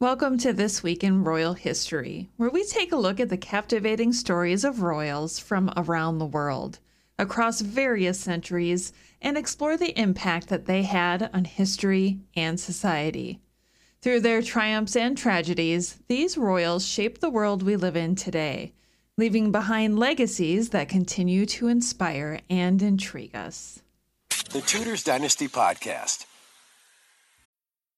Welcome to This Week in Royal History, where we take a look at the captivating stories of royals from around the world, across various centuries, and explore the impact that they had on history and society. Through their triumphs and tragedies, these royals shaped the world we live in today, leaving behind legacies that continue to inspire and intrigue us. The Tudors Dynasty Podcast.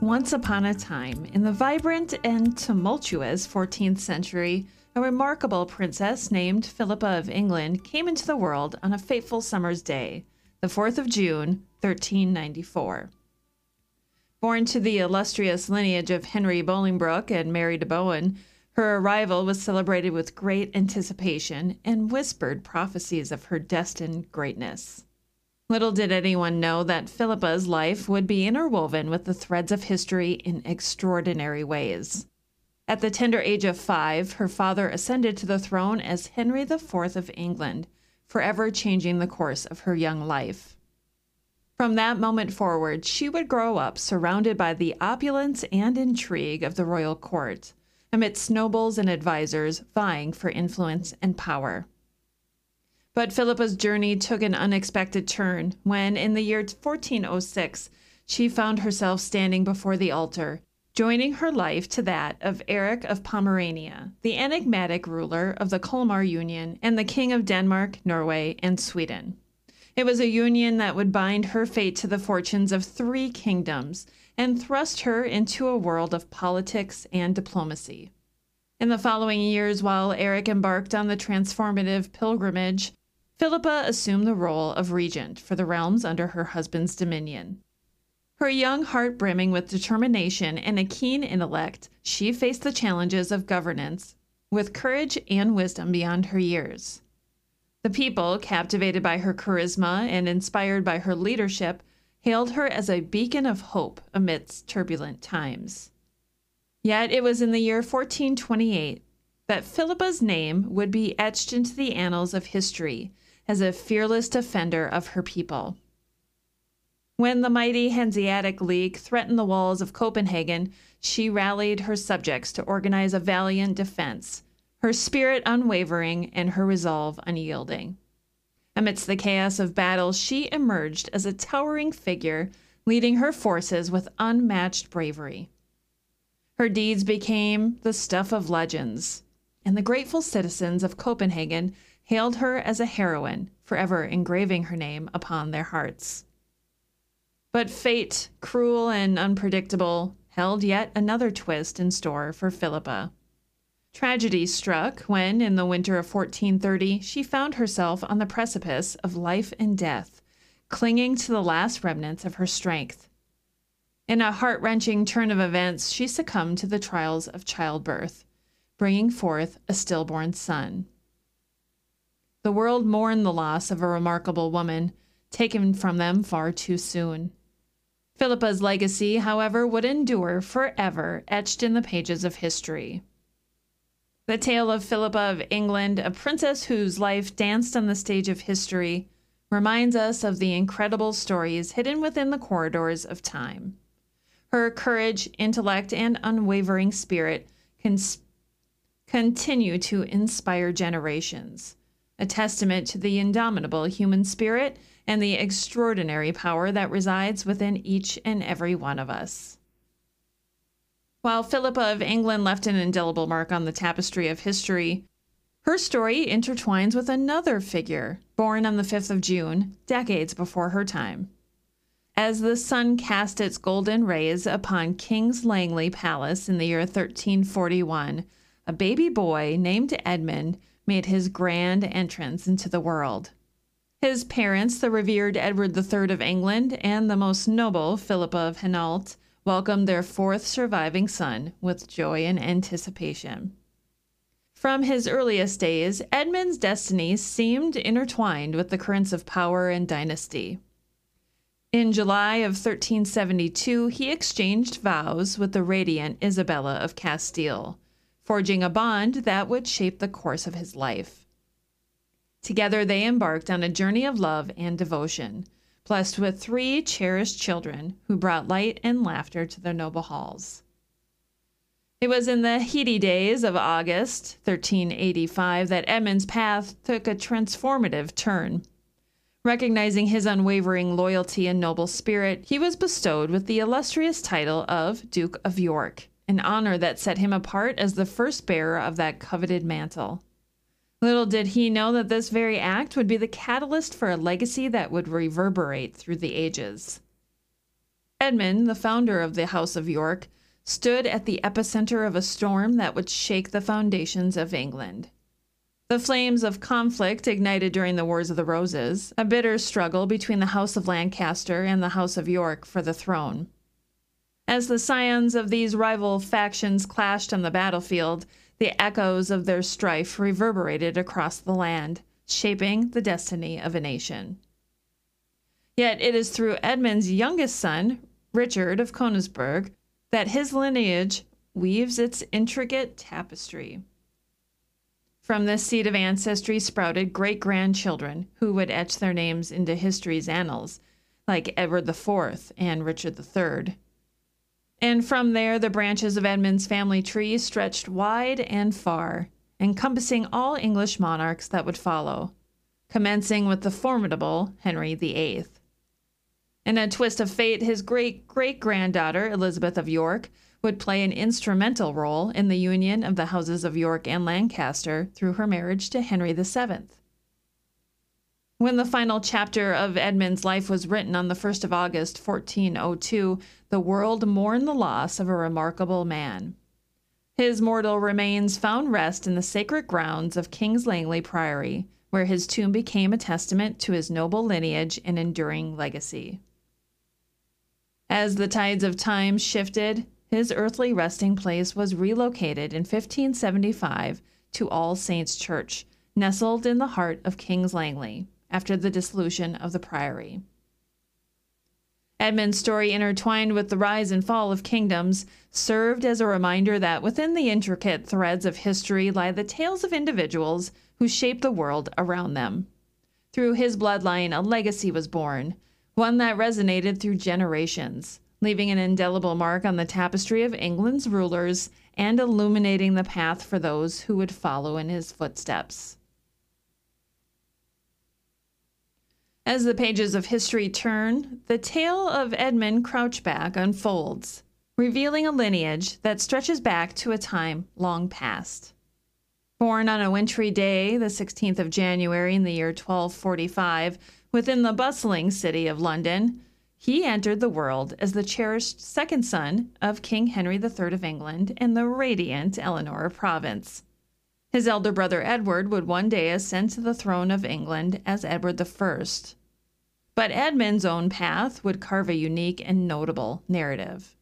Once upon a time, in the vibrant and tumultuous 14th century, a remarkable princess named Philippa of England came into the world on a fateful summer's day, the 4th of June, 1394. Born to the illustrious lineage of Henry Bolingbroke and Mary de Bohun, her arrival was celebrated with great anticipation and whispered prophecies of her destined greatness. Little did anyone know that Philippa's life would be interwoven with the threads of history in extraordinary ways. At the tender age of five, her father ascended to the throne as Henry IV of England, forever changing the course of her young life. From that moment forward, she would grow up surrounded by the opulence and intrigue of the royal court, amidst nobles and advisers vying for influence and power. But Philippa's journey took an unexpected turn when, in the year 1406, she found herself standing before the altar, joining her life to that of Eric of Pomerania, the enigmatic ruler of the Kalmar Union and the King of Denmark, Norway, and Sweden. It was a union that would bind her fate to the fortunes of three kingdoms and thrust her into a world of politics and diplomacy. In the following years, while Eric embarked on the transformative pilgrimage, Philippa assumed the role of regent for the realms under her husband's dominion. Her young heart brimming with determination and a keen intellect, she faced the challenges of governance with courage and wisdom beyond her years. The people, captivated by her charisma and inspired by her leadership, hailed her as a beacon of hope amidst turbulent times. Yet it was in the year 1428 that Philippa's name would be etched into the annals of history as a fearless defender of her people. When the mighty Hanseatic League threatened the walls of Copenhagen, she rallied her subjects to organize a valiant defense, her spirit unwavering and her resolve unyielding. Amidst the chaos of battle, she emerged as a towering figure, leading her forces with unmatched bravery. Her deeds became the stuff of legends, and the grateful citizens of Copenhagen hailed her as a heroine, forever engraving her name upon their hearts. But fate, cruel and unpredictable, held yet another twist in store for Philippa. Tragedy struck when, in the winter of 1430, she found herself on the precipice of life and death, clinging to the last remnants of her strength. In a heart wrenching turn of events, she succumbed to the trials of childbirth, bringing forth a stillborn son. The world mourned the loss of a remarkable woman, taken from them far too soon. Philippa's legacy, however, would endure forever, etched in the pages of history. The tale of Philippa of England, a princess whose life danced on the stage of history, reminds us of the incredible stories hidden within the corridors of time. Her courage, intellect, and unwavering spirit continue to inspire generations a testament to the indomitable human spirit and the extraordinary power that resides within each and every one of us. While Philippa of England left an indelible mark on the tapestry of history, her story intertwines with another figure born on the 5th of June, decades before her time. As the sun cast its golden rays upon King's Langley Palace in the year 1341, a baby boy named Edmund made his grand entrance into the world. His parents, the revered Edward III of England and the most noble Philippa of Hainault, welcomed their fourth surviving son with joy and anticipation. From his earliest days, Edmund's destiny seemed intertwined with the currents of power and dynasty. In July of 1372, he exchanged vows with the radiant Isabella of Castile, forging a bond that would shape the course of his life. Together, they embarked on a journey of love and devotion, blessed with three cherished children who brought light and laughter to their noble halls. It was in the heady days of August 1385 that Edmund's path took a transformative turn. Recognizing his unwavering loyalty and noble spirit, he was bestowed with the illustrious title of Duke of York, an honor that set him apart as the first bearer of that coveted mantle. Little did he know that this very act would be the catalyst for a legacy that would reverberate through the ages. Edmund, the founder of the House of York, stood at the epicenter of a storm that would shake the foundations of England. The flames of conflict ignited during the Wars of the Roses, a bitter struggle between the House of Lancaster and the House of York for the throne. As the scions of these rival factions clashed on the battlefield, the echoes of their strife reverberated across the land, shaping the destiny of a nation. Yet it is through Edmund's youngest son, Richard of Conisburgh, that his lineage weaves its intricate tapestry. From this seed of ancestry sprouted great grandchildren who would etch their names into history's annals, like Edward IV and Richard III. And from there, the branches of Edmund's family tree stretched wide and far, encompassing all English monarchs that would follow, commencing with the formidable Henry VIII. In a twist of fate, his great great granddaughter, Elizabeth of York, would play an instrumental role in the union of the houses of York and Lancaster through her marriage to Henry VII. When the final chapter of Edmund's life was written on the 1st of August, 1402, the world mourned the loss of a remarkable man. His mortal remains found rest in the sacred grounds of King's Langley Priory, where his tomb became a testament to his noble lineage and enduring legacy. As the tides of time shifted, his earthly resting place was relocated in 1575 to All Saints Church, nestled in the heart of King's Langley after the dissolution of the priory. Edmund's story, intertwined with the rise and fall of kingdoms, served as a reminder that within the intricate threads of history lie the tales of individuals who shaped the world around them. Through his bloodline, a legacy was born, one that resonated through generations, leaving an indelible mark on the tapestry of England's rulers and illuminating the path for those who would follow in his footsteps. As the pages of history turn, the tale of Edmund Crouchback unfolds, revealing a lineage that stretches back to a time long past. Born on a wintry day, the 16th of January in the year 1245, Within the bustling city of London, he entered the world as the cherished second son of King Henry III of England and the radiant Eleanor of Provence. His elder brother Edward would one day ascend to the throne of England as Edward I. But Edmund's own path would carve a unique and notable narrative.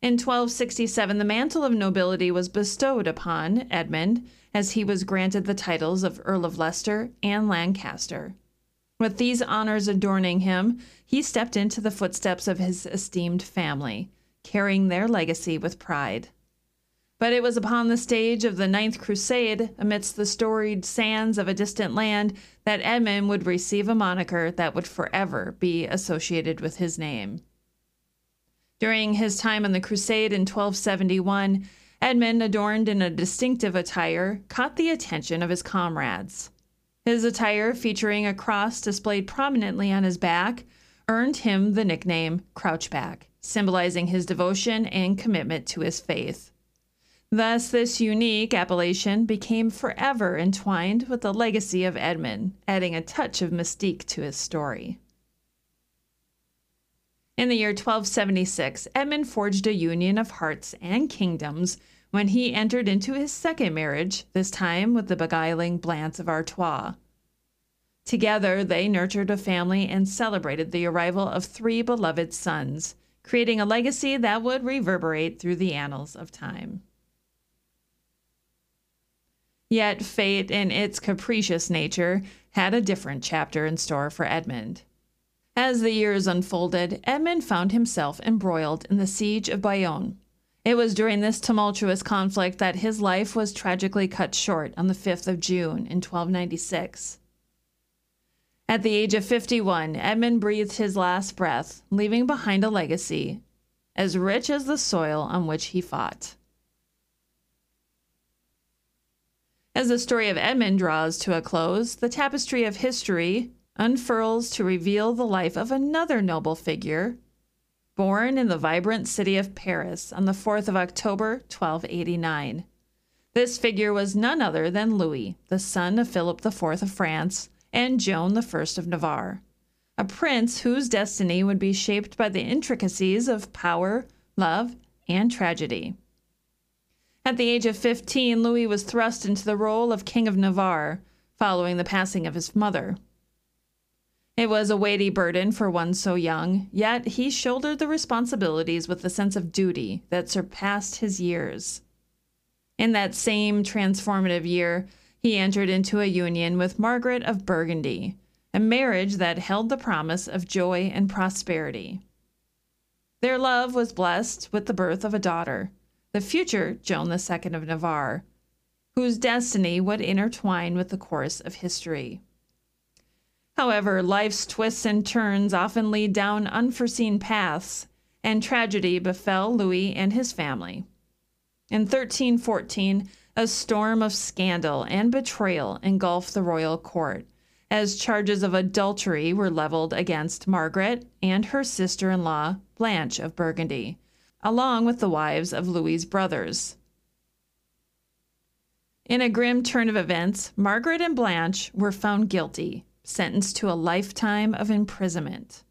In 1267, the mantle of nobility was bestowed upon Edmund as he was granted the titles of Earl of Leicester and Lancaster. With these honors adorning him, he stepped into the footsteps of his esteemed family, carrying their legacy with pride. But it was upon the stage of the Ninth Crusade, amidst the storied sands of a distant land, that Edmund would receive a moniker that would forever be associated with his name. During his time on the crusade in 1271, Edmund, adorned in a distinctive attire, caught the attention of his comrades. His attire, featuring a cross displayed prominently on his back, earned him the nickname Crouchback, symbolizing his devotion and commitment to his faith. Thus, this unique appellation became forever entwined with the legacy of Edmund, adding a touch of mystique to his story. In the year 1276, Edmund forged a union of hearts and kingdoms when he entered into his second marriage, this time with the beguiling Blanche of Artois. Together, they nurtured a family and celebrated the arrival of three beloved sons, creating a legacy that would reverberate through the annals of time. Yet fate, in its capricious nature, had a different chapter in store for Edmund. As the years unfolded, Edmund found himself embroiled in the siege of Bayonne. It was during this tumultuous conflict that his life was tragically cut short on the 5th of June in 1296. At the age of 51, Edmund breathed his last breath, leaving behind a legacy as rich as the soil on which he fought. As the story of Edmund draws to a close, the tapestry of history unfurls to reveal the life of another noble figure, born in the vibrant city of Paris on the 4th of October, 1289. This figure was none other than Louis, the son of Philip IV of France and Joan I of Navarre, a prince whose destiny would be shaped by the intricacies of power, love, and tragedy. At the age of 15, Louis was thrust into the role of King of Navarre following the passing of his mother. It was a weighty burden for one so young, yet he shouldered the responsibilities with a sense of duty that surpassed his years. In that same transformative year, he entered into a union with Margaret of Burgundy, a marriage that held the promise of joy and prosperity. Their love was blessed with the birth of a daughter, the future Joan II of Navarre, whose destiny would intertwine with the course of history. However, life's twists and turns often lead down unforeseen paths, and tragedy befell Louis and his family. In 1314, a storm of scandal and betrayal engulfed the royal court, as charges of adultery were leveled against Margaret and her sister in law, Blanche of Burgundy, along with the wives of Louis's brothers. In a grim turn of events, Margaret and Blanche were found guilty, sentenced to a lifetime of imprisonment.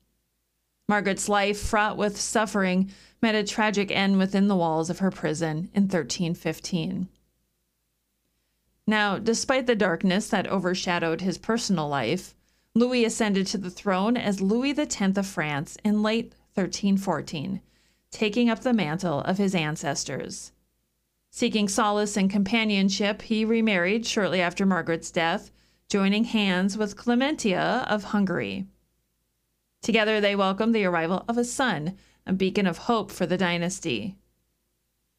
Margaret's life, fraught with suffering, met a tragic end within the walls of her prison in 1315. Now, despite the darkness that overshadowed his personal life, Louis ascended to the throne as Louis X of France in late 1314 taking up the mantle of his ancestors. Seeking solace and companionship, he remarried shortly after Margaret's death, joining hands with Clementia of Hungary. Together, they welcomed the arrival of a son, a beacon of hope for the dynasty.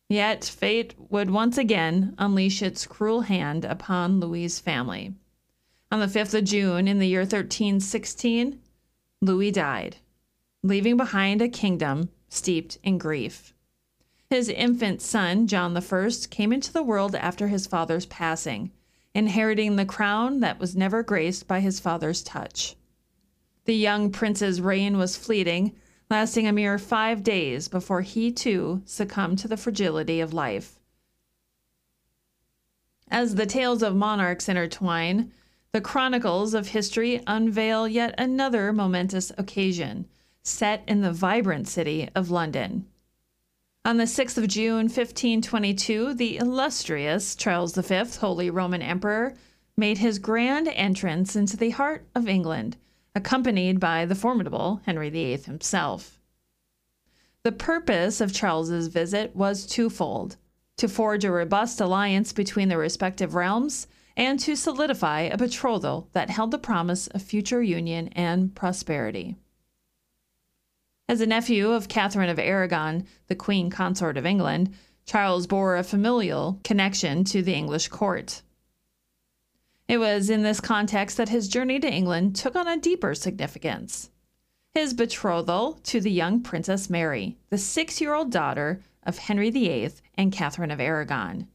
Yet, fate would once again unleash its cruel hand upon Louis's family. On the 5th of June in the year 1316, Louis died, leaving behind a kingdom steeped in grief. His infant son, John I, came into the world after his father's passing, inheriting the crown that was never graced by his father's touch. The young prince's reign was fleeting, lasting a mere five days before he too succumbed to the fragility of life. As the tales of monarchs intertwine, the chronicles of history unveil yet another momentous occasion set in the vibrant city of London. On the 6th of June, 1522, the illustrious Charles V, Holy Roman Emperor, made his grand entrance into the heart of England, accompanied by the formidable Henry VIII himself. The purpose of Charles's visit was twofold to forge a robust alliance between the respective realms and to solidify a betrothal that held the promise of future union and prosperity. As a nephew of Catherine of Aragon, the Queen Consort of England, Charles bore a familial connection to the English court. It was in this context that his journey to England took on a deeper significance. His betrothal to the young Princess Mary, the six year old daughter of Henry VIII and Catherine of Aragon.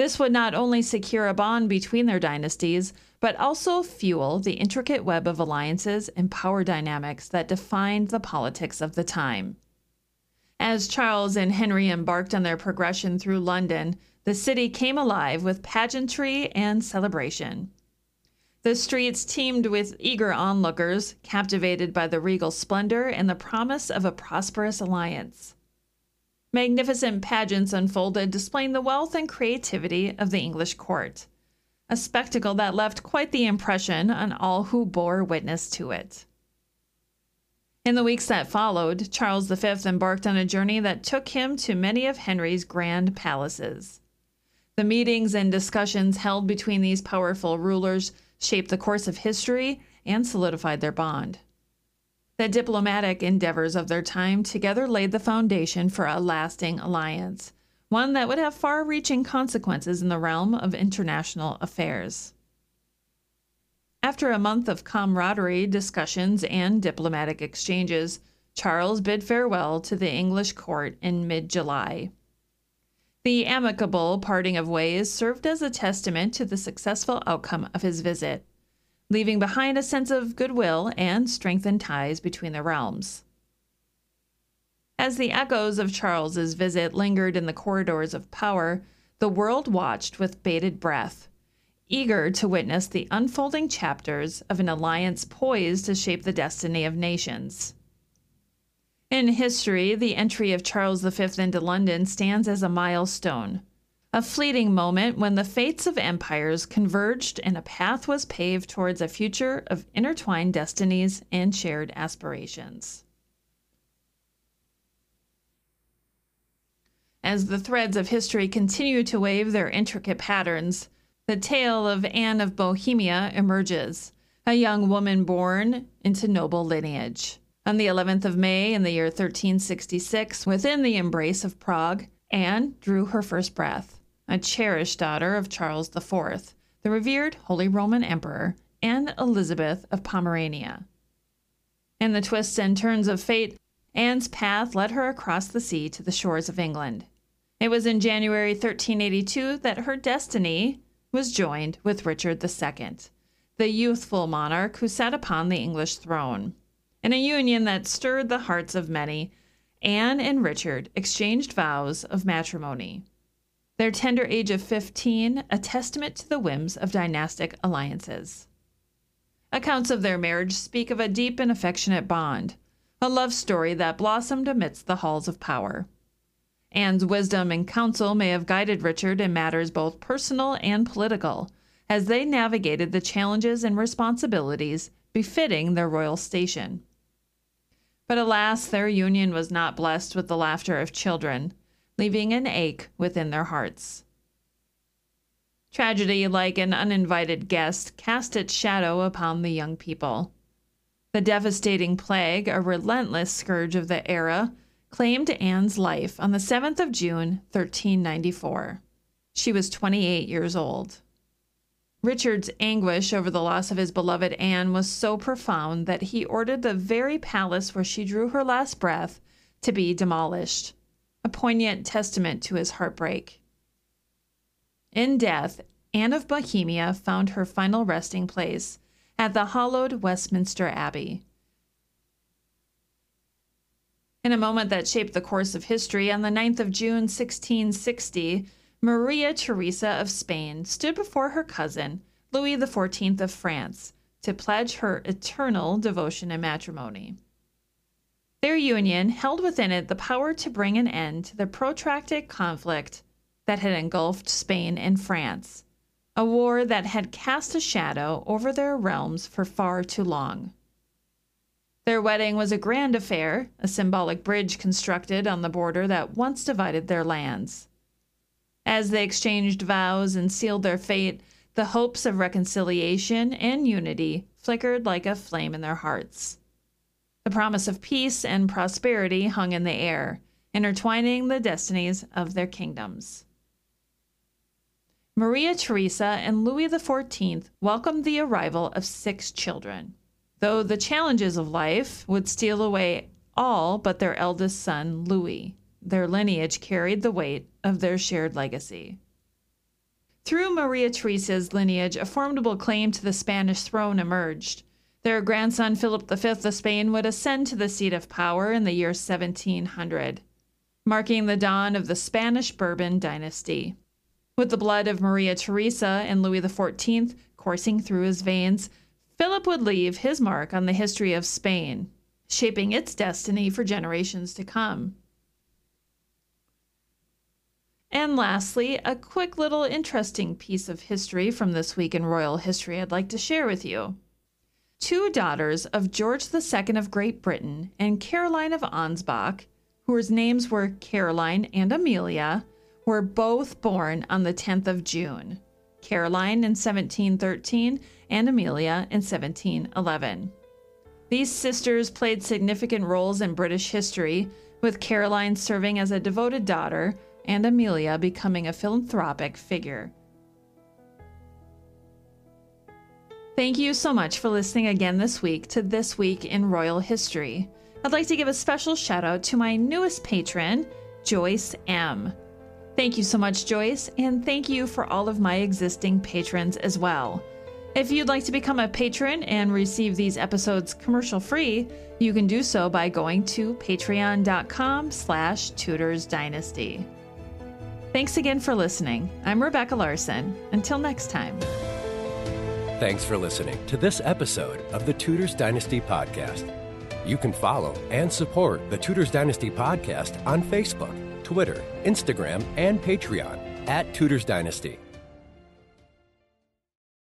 This would not only secure a bond between their dynasties, but also fuel the intricate web of alliances and power dynamics that defined the politics of the time. As Charles and Henry embarked on their progression through London, the city came alive with pageantry and celebration. The streets teemed with eager onlookers, captivated by the regal splendor and the promise of a prosperous alliance. Magnificent pageants unfolded, displaying the wealth and creativity of the English court, a spectacle that left quite the impression on all who bore witness to it. In the weeks that followed, Charles V embarked on a journey that took him to many of Henry's grand palaces. The meetings and discussions held between these powerful rulers shaped the course of history and solidified their bond. The diplomatic endeavors of their time together laid the foundation for a lasting alliance, one that would have far reaching consequences in the realm of international affairs. After a month of camaraderie, discussions, and diplomatic exchanges, Charles bid farewell to the English court in mid July. The amicable parting of ways served as a testament to the successful outcome of his visit leaving behind a sense of goodwill and strengthened ties between the realms. As the echoes of Charles's visit lingered in the corridors of power, the world watched with bated breath, eager to witness the unfolding chapters of an alliance poised to shape the destiny of nations. In history, the entry of Charles V into London stands as a milestone, a fleeting moment when the fates of empires converged and a path was paved towards a future of intertwined destinies and shared aspirations. As the threads of history continue to wave their intricate patterns, the tale of Anne of Bohemia emerges, a young woman born into noble lineage. On the 11th of May in the year 1366, within the embrace of Prague, Anne drew her first breath a cherished daughter of Charles IV, the revered Holy Roman Emperor, and Elizabeth of Pomerania. In the twists and turns of fate, Anne's path led her across the sea to the shores of England. It was in January 1382 that her destiny was joined with Richard II, the youthful monarch who sat upon the English throne. In a union that stirred the hearts of many, Anne and Richard exchanged vows of matrimony their tender age of 15 a testament to the whims of dynastic alliances. Accounts of their marriage speak of a deep and affectionate bond, a love story that blossomed amidst the halls of power. Anne's wisdom and counsel may have guided Richard in matters both personal and political as they navigated the challenges and responsibilities befitting their royal station. But alas, their union was not blessed with the laughter of children, leaving an ache within their hearts. Tragedy, like an uninvited guest, cast its shadow upon the young people. The devastating plague, a relentless scourge of the era, claimed Anne's life on the 7th of June, 1394. She was 28 years old. Richard's anguish over the loss of his beloved Anne was so profound that he ordered the very palace where she drew her last breath to be demolished a poignant testament to his heartbreak. In death, Anne of Bohemia found her final resting place at the hallowed Westminster Abbey. In a moment that shaped the course of history, on the 9th of June 1660, Maria Theresa of Spain stood before her cousin, Louis XIV of France, to pledge her eternal devotion and matrimony. Their union held within it the power to bring an end to the protracted conflict that had engulfed Spain and France, a war that had cast a shadow over their realms for far too long. Their wedding was a grand affair, a symbolic bridge constructed on the border that once divided their lands. As they exchanged vows and sealed their fate, the hopes of reconciliation and unity flickered like a flame in their hearts. The promise of peace and prosperity hung in the air, intertwining the destinies of their kingdoms. Maria Theresa and Louis XIV welcomed the arrival of six children, though the challenges of life would steal away all but their eldest son, Louis. Their lineage carried the weight of their shared legacy. Through Maria Theresa's lineage, a formidable claim to the Spanish throne emerged. Their grandson Philip V of Spain would ascend to the seat of power in the year 1700, marking the dawn of the Spanish Bourbon dynasty. With the blood of Maria Theresa and Louis XIV coursing through his veins, Philip would leave his mark on the history of Spain, shaping its destiny for generations to come. And lastly, a quick little interesting piece of history from this week in royal history I'd like to share with you. Two daughters of George II of Great Britain and Caroline of Ansbach, whose names were Caroline and Amelia, were both born on the 10th of June. Caroline in 1713 and Amelia in 1711. These sisters played significant roles in British history, with Caroline serving as a devoted daughter and Amelia becoming a philanthropic figure. Thank you so much for listening again this week to This Week in Royal History. I'd like to give a special shout out to my newest patron, Joyce M. Thank you so much, Joyce, and thank you for all of my existing patrons as well. If you'd like to become a patron and receive these episodes commercial free, you can do so by going to patreon.com slash tudors dynasty. Thanks again for listening. I'm Rebecca Larson. Until next time. Thanks for listening to this episode of the Tudors Dynasty Podcast. You can follow and support the Tudors Dynasty Podcast on Facebook, Twitter, Instagram, and Patreon at Tudors Dynasty.